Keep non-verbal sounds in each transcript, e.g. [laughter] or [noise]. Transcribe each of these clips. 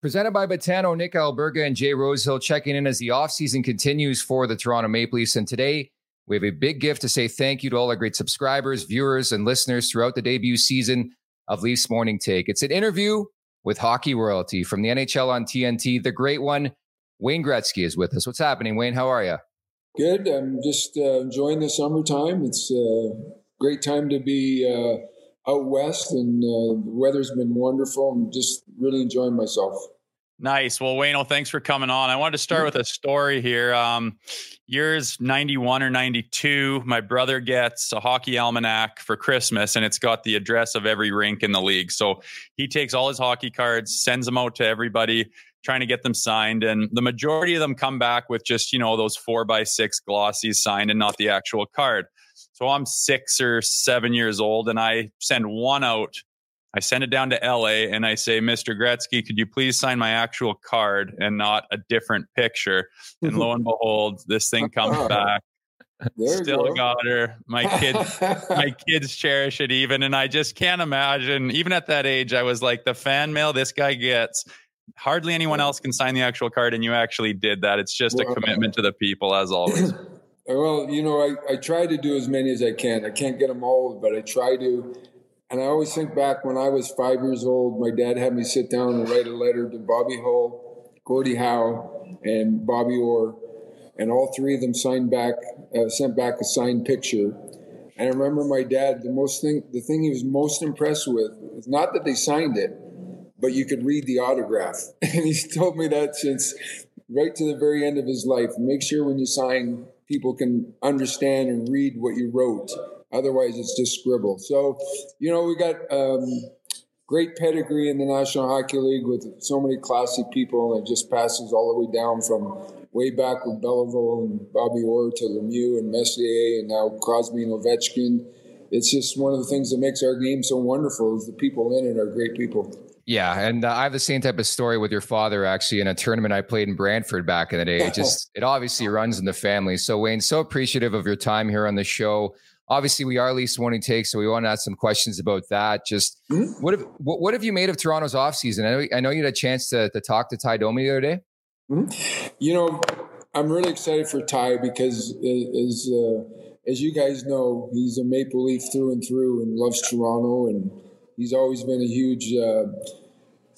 Presented by Betano, Nick Alberga, and Jay Rosehill checking in as the offseason continues for the Toronto Maple Leafs. And today, we have a big gift to say thank you to all our great subscribers, viewers, and listeners throughout the debut season of Leafs Morning Take. It's an interview with hockey royalty from the NHL on TNT. The great one, Wayne Gretzky, is with us. What's happening, Wayne? How are you? Good. I'm just uh, enjoying the summertime. It's a great time to be uh, out west, and uh, the weather's been wonderful. I'm just really enjoying myself. Nice. Well, Wayno, thanks for coming on. I wanted to start with a story here. Um, years 91 or 92, my brother gets a hockey almanac for Christmas and it's got the address of every rink in the league. So he takes all his hockey cards, sends them out to everybody, trying to get them signed. And the majority of them come back with just, you know, those four by six glossies signed and not the actual card. So I'm six or seven years old and I send one out I send it down to LA and I say, Mr. Gretzky, could you please sign my actual card and not a different picture? And lo and behold, this thing [laughs] comes uh-huh. back. Still go. got her. My kids, my [laughs] kids cherish it even, and I just can't imagine. Even at that age, I was like, the fan mail this guy gets. Hardly anyone else can sign the actual card, and you actually did that. It's just a commitment to the people, as always. [laughs] Well, you know, I, I try to do as many as I can. I can't get them all, but I try to. And I always think back when I was five years old, my dad had me sit down and write a letter to Bobby Hull, Gordie Howe, and Bobby Orr. And all three of them signed back, uh, sent back a signed picture. And I remember my dad, the most thing, the thing he was most impressed with was not that they signed it, but you could read the autograph. [laughs] And he's told me that since right to the very end of his life. Make sure when you sign, people can understand and read what you wrote Otherwise, it's just scribble. So, you know, we got um, great pedigree in the National Hockey League with so many classy people, and it just passes all the way down from way back with Béliveau and Bobby Orr to Lemieux and Messier, and now Crosby and Ovechkin. It's just one of the things that makes our game so wonderful is the people in it are great people. Yeah, and uh, I have the same type of story with your father actually in a tournament I played in Brantford back in the day. It [laughs] just it obviously runs in the family. So Wayne, so appreciative of your time here on the show obviously we are Leafs morning take, so we want to ask some questions about that. Just mm-hmm. what have what, what, have you made of Toronto's offseason? I know I know you had a chance to, to talk to Tie Domi the other day. Mm-hmm. You know, I'm really excited for Tie because as uh, as you guys know, he's a Maple Leaf through and through and loves Toronto, and he's always been a huge. Uh,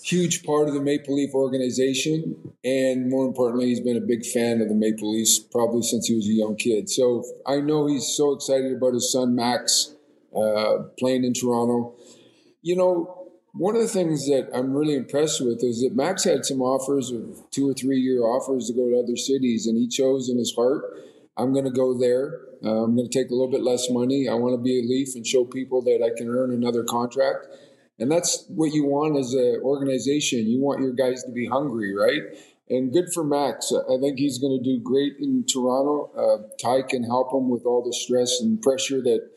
huge part of the Maple Leaf organization. And more importantly, he's been a big fan of the Maple Leafs probably since he was a young kid. So I know he's so excited about his son, Max, uh, playing in Toronto. You know, one of the things that I'm really impressed with is that Max had some offers of two or three year offers to go to other cities, and he chose in his heart, I'm going to go there. Uh, I'm going to take a little bit less money. I want to be a Leaf and show people that I can earn another contract. And that's what you want as an organization. You want your guys to be hungry, right? And good for Max. I think he's going to do great in Toronto. Uh, Tie can help him with all the stress and pressure that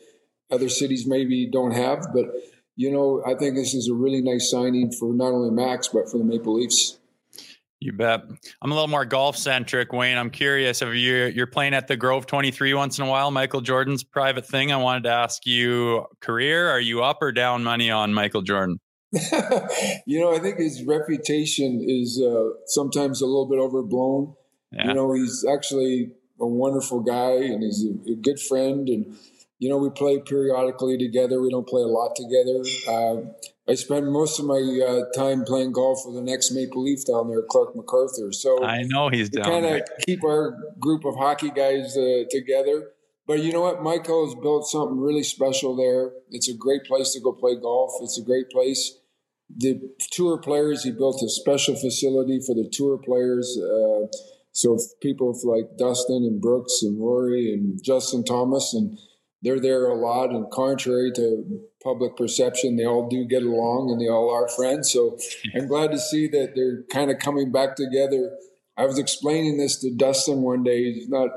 other cities maybe don't have. But, you know, I think this is a really nice signing for not only Max, but for the Maple Leafs. You bet. I'm a little more golf centric, Wayne. I'm curious if you're you're playing at the Grove 23 once in a while, Michael Jordan's private thing. I wanted to ask you, career, are you up or down money on Michael Jordan? [laughs] you know, I think his reputation is uh, sometimes a little bit overblown. Yeah. You know, he's actually a wonderful guy and he's a, a good friend and you know, we play periodically together. We don't play a lot together. Uh, I spend most of my uh, time playing golf with the next Maple Leaf down there, Clarke MacArthur. So I know he's down kind of keep our group of hockey guys uh, together. But you know what? Michael has built something really special there. It's a great place to go play golf. It's a great place. The tour players, he built a special facility for the tour players. Uh, so people like Dustin and Brooks and Rory and Justin Thomas and – they're there a lot. And contrary to public perception, they all do get along and they all are friends. So [laughs] I'm glad to see that they're kind of coming back together. I was explaining this to Dustin one day. He's not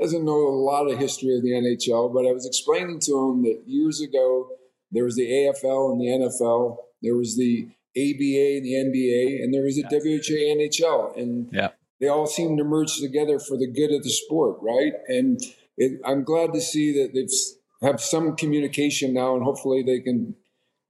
doesn't know a lot of history of the NHL, but I was explaining to him that years ago there was the AFL and the NFL, there was the ABA and the NBA, and there was the yeah. WHA NHL, and yeah. they all seemed to merge together for the good of the sport, right? And it, I'm glad to see that they've have some communication now, and hopefully they can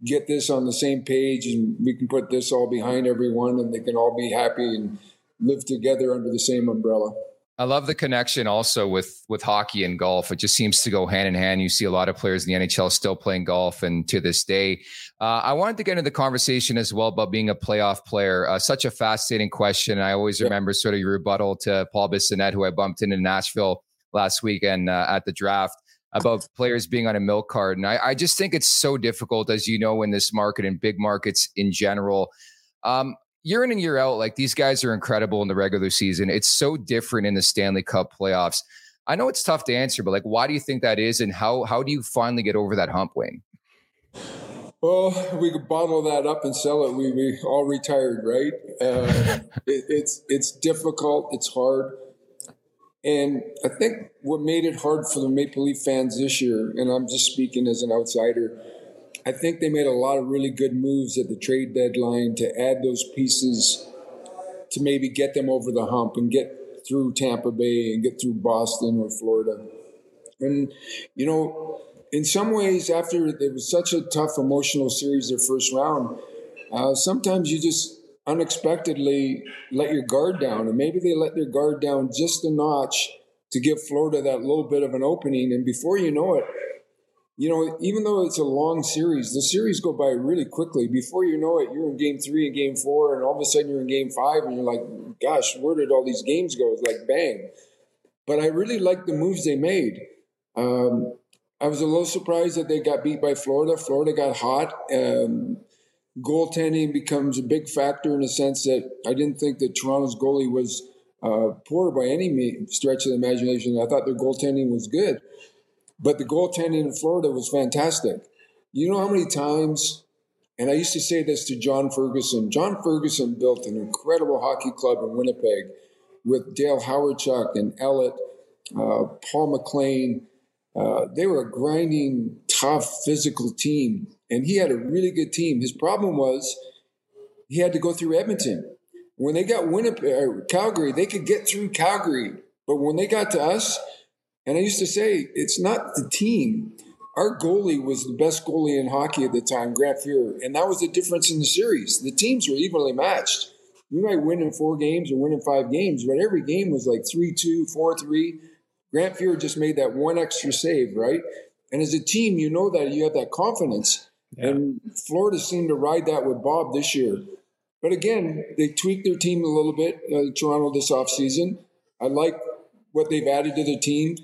get this on the same page and we can put this all behind everyone and they can all be happy and live together under the same umbrella. I love the connection also with with hockey and golf. It just seems to go hand in hand. You see a lot of players in the NHL still playing golf, and to this day, uh, I wanted to get into the conversation as well about being a playoff player. Uh, such a fascinating question. I always remember sort of your rebuttal to Paul Bissonnette, who I bumped into in Nashville last weekend uh, at the draft about players being on a milk card. And I, I, just think it's so difficult, as you know, in this market and big markets in general. Um, year in and year out, like these guys are incredible in the regular season. It's so different in the Stanley Cup playoffs. I know it's tough to answer, but like, why do you think that is, and how how do you finally get over that hump, Wayne? Well, we could bottle that up and sell it. We we all retired, right? Uh, [laughs] it, it's it's difficult. It's hard. And I think what made it hard for the Maple Leaf fans this year, and I'm just speaking as an outsider, I think they made a lot of really good moves at the trade deadline to add those pieces to maybe get them over the hump and get through Tampa Bay and get through Boston or Florida. And, you know, in some ways, after it was such a tough emotional series, their first round, uh, sometimes you just unexpectedly let your guard down. And maybe they let their guard down just a notch to give Florida that little bit of an opening. And before you know it, you know, even though it's a long series, the series go by really quickly. Before you know it, you're in game three and game four, and all of a sudden you're in game five, and you're like, gosh, where did all these games go? It's like bang. But I really like the moves they made. Um, I was a little surprised that they got beat by Florida. Florida got hot. Um, goaltending becomes a big factor in the sense that I didn't think that Toronto's goalie was uh, poor by any stretch of the imagination. I thought their goaltending was good, but the goaltending in Florida was fantastic. You know how many times, and I used to say this to John Ferguson. John Ferguson built an incredible hockey club in Winnipeg with Dale Hawerchuk and Ellett, uh, Paul McLean. Uh, they were a grinding, tough, physical team and he had a really good team. His problem was he had to go through Edmonton. When they got Winnipeg, uh, Calgary, they could get through Calgary, but when they got to us, and I used to say it's not the team. Our goalie was the best goalie in hockey at the time, Grant Fuhr, and that was the difference in the series. The teams were evenly matched. We might win in four games or win in five games, but every game was like 3 2, 4 3. Grant Fuhr just made that one extra save, right? And as a team, you know that you have that confidence. Yeah. And Florida seemed to ride that with Bob this year. But again, they tweaked their team a little bit, uh, Toronto this offseason. I like what they've added to the team.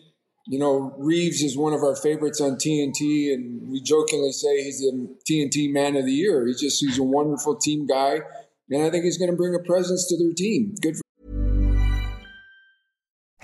You know, Reaves is one of our favorites on TNT, and we jokingly say he's the TNT man of the year. He's just he's a wonderful team guy, and I think he's going to bring a presence to their team. Good.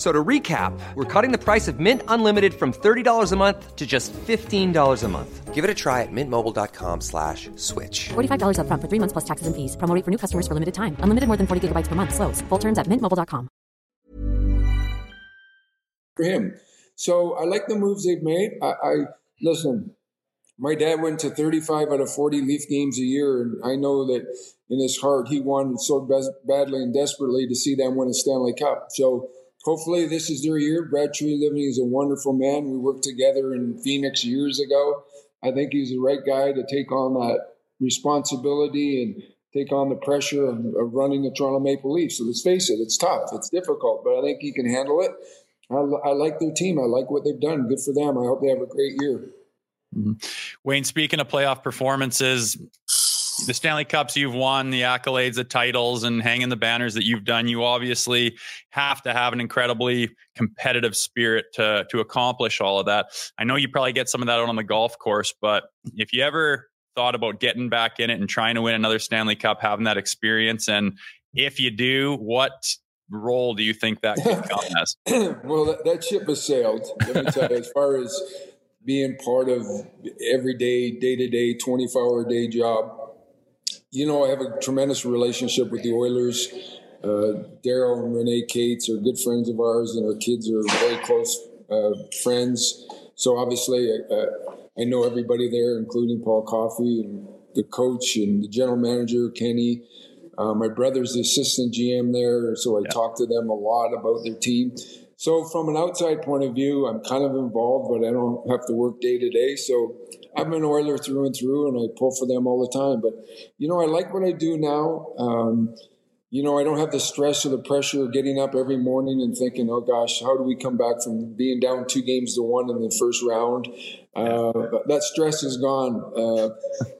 So to recap, we're cutting the price of Mint Unlimited from $30 a month to just $15 a month. Give it a try at mintmobile.com slash switch. $45 up front for three months plus taxes and fees. Promoting for new customers for limited time. Unlimited more than 40 gigabytes per month. Slows. Full terms at mintmobile.com. For him. So I like the moves they've made. I, I Listen, my dad went to 35 out of 40 Leaf games a year, and I know that in his heart he wanted so badly and desperately to see them win a Stanley Cup. So hopefully this is their year. Brad Treliving is a wonderful man. We worked together in Phoenix years ago. I think he's the right guy to take on that responsibility and take on the pressure of, of running the Toronto Maple Leafs. So let's face it, it's tough, it's difficult, but I think he can handle it. I, I like their team. I like what they've done. Good for them. I hope they have a great year. Mm-hmm. Wayne, speaking of playoff performances, the Stanley Cups you've won, the accolades, the titles, and hanging the banners that you've done, you obviously have to have an incredibly competitive spirit to to accomplish all of that. I know you probably get some of that out on the golf course, but if you ever thought about getting back in it and trying to win another Stanley Cup, having that experience, and if you do, what role do you think that could [laughs] come as? well, that, that ship has sailed. Let me tell you, as far as being part of everyday, day to day, 24 hour day job you know, I have a tremendous relationship with the Oilers. Uh, Daryl and Renee Katz are good friends of ours, and our kids are very close uh, friends. So obviously, uh, I know everybody there, including Paul Coffey and the coach and the general manager, Kenny. Uh, my brother's the assistant GM there, so I yeah. talk to them a lot about their team. So, from an outside point of view, I'm kind of involved, but I don't have to work day to day. So, I'm an Oiler through and through, and I pull for them all the time. But, you know, I like what I do now. Um, you know, I don't have the stress or the pressure of getting up every morning and thinking, oh gosh, how do we come back from being down two games to one in the first round? Uh, that stress is gone. Uh,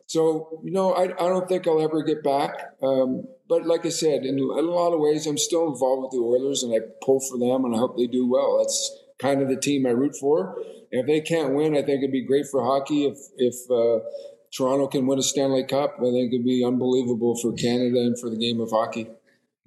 so, you know, I, I don't think I'll ever get back. Um, but like I said, in, in a lot of ways, I'm still involved with the Oilers and I pull for them and I hope they do well. That's kind of the team I root for. if they can't win, I think it'd be great for hockey if, if, uh, Toronto can win a Stanley Cup. I think it'd be unbelievable for Canada and for the game of hockey.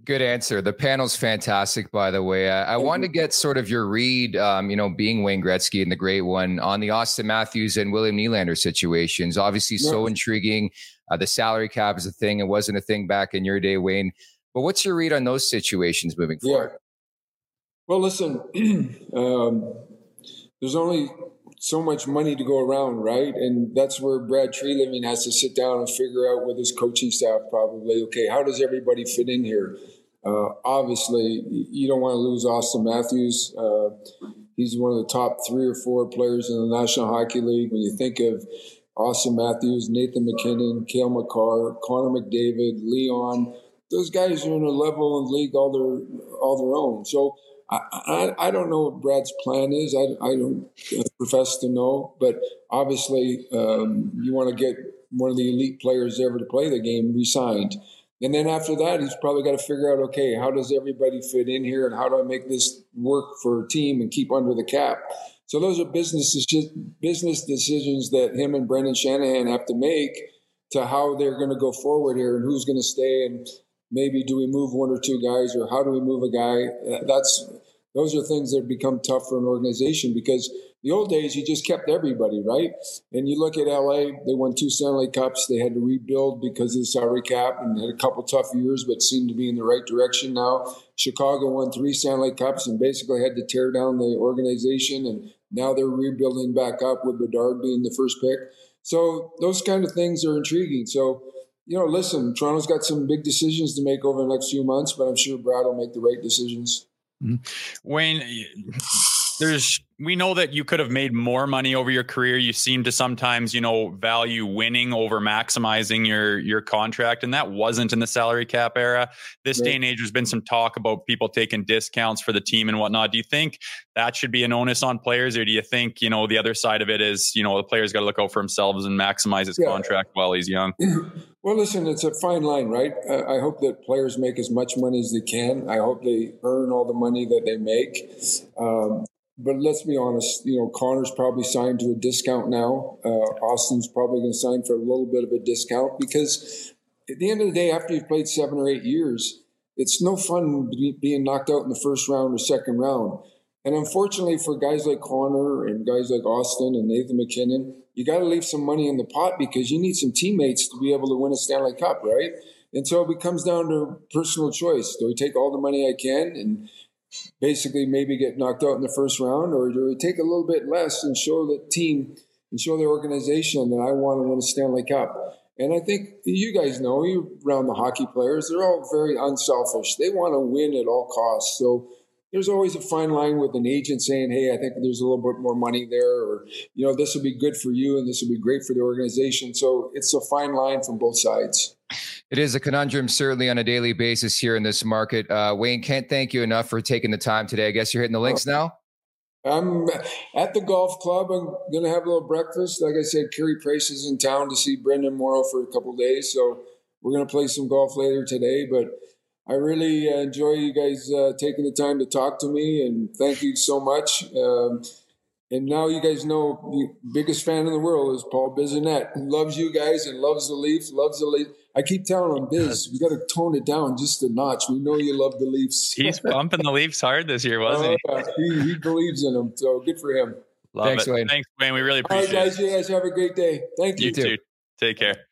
Good answer. The panel's fantastic, by the way. I, I wanted to get sort of your read, um, you know, being Wayne Gretzky and the great one on the Auston Matthews and William Nylander situations. Obviously, so intriguing. Uh, the salary cap is a thing. It wasn't a thing back in your day, Wayne. But what's your read on those situations moving forward? Well, listen, [clears throat] um, there's only so much money to go around, right? And that's where Brad Treliving has to sit down and figure out with his coaching staff probably, okay, how does everybody fit in here? Uh, obviously, you don't want to lose Auston Matthews. Uh, he's one of the top three or four players in the National Hockey League. When you think of Auston Matthews, Nathan MacKinnon, Cale Makar, Connor McDavid, Leon, those guys are in a level the league all their all their own. So I, I, don't know what Brad's plan is. I, I don't profess to know, but obviously um, you want to get one of the elite players ever to play the game re-signed. And then after that, he's probably got to figure out, okay, how does everybody fit in here, and how do I make this work for a team and keep under the cap? So those are business business decisions that him and Brendan Shanahan have to make to how they're going to go forward here and who's going to stay and maybe do we move one or two guys or how do we move a guy? That's those are things that become tough for an organization because the old days you just kept everybody right. And you look at LA, they won two Stanley Cups. They had to rebuild because of the salary cap and had a couple tough years, but seemed to be in the right direction now. Chicago won three Stanley Cups and basically had to tear down the organization, and now they're rebuilding back up with Bedard being the first pick. So those kind of things are intriguing. So you know, listen, Toronto's got some big decisions to make over the next few months, but I'm sure Brad will make the right decisions. Mm-hmm. Wayne, there's we know that you could have made more money over your career. You seem to sometimes, you know, value winning over maximizing your your contract, and that wasn't in the salary cap era. This right. day and age, there's been some talk about people taking discounts for the team and whatnot. Do you think that should be an onus on players, or do you think you know the other side of it is you know the players got to look out for themselves and maximize his yeah. contract while he's young? [clears throat] Well, listen, it's a fine line, right? I hope that players make as much money as they can. I hope they earn all the money that they make. Um, but let's be honest, you know, Connor's probably signed to a discount now. Uh, Auston's probably going to sign for a little bit of a discount because at the end of the day, after you've played seven or eight years, it's no fun being knocked out in the first round or second round. And unfortunately for guys like Connor and guys like Auston and Nathan MacKinnon, you got to leave some money in the pot because you need some teammates to be able to win a Stanley Cup, right? And so it comes down to personal choice. Do I take all the money I can and basically maybe get knocked out in the first round, or do we take a little bit less and show the team and show the organization that I want to win a Stanley Cup? And I think you guys know, you around the hockey players, they're all very unselfish. They want to win at all costs. So there's always a fine line with an agent saying, "Hey, I think there's a little bit more money there," or you know, this will be good for you and this will be great for the organization. So it's a fine line from both sides. It is a conundrum, certainly on a daily basis here in this market. Uh, Wayne, can't thank you enough for taking the time today. I guess you're hitting the links now. I'm at the golf club. I'm going to have a little breakfast. Like I said, Carey Price is in town to see Brenden Morrow for a couple days, so we're going to play some golf later today. But I really uh, enjoy you guys uh, taking the time to talk to me, and thank you so much. Um, and now you guys know the biggest fan in the world is Paul Bissonnette. He loves you guys and loves the Leafs, loves the Leafs. I keep telling him, Biz, we got to tone it down just a notch. We know you love the Leafs. He's bumping the Leafs hard this year, wasn't uh, he? he? he? believes in them, so good for him. Love Thanks, it. Wayne. Thanks, Wayne. We really appreciate it. All right, guys. You guys have a great day. Thank you. You too. Take care.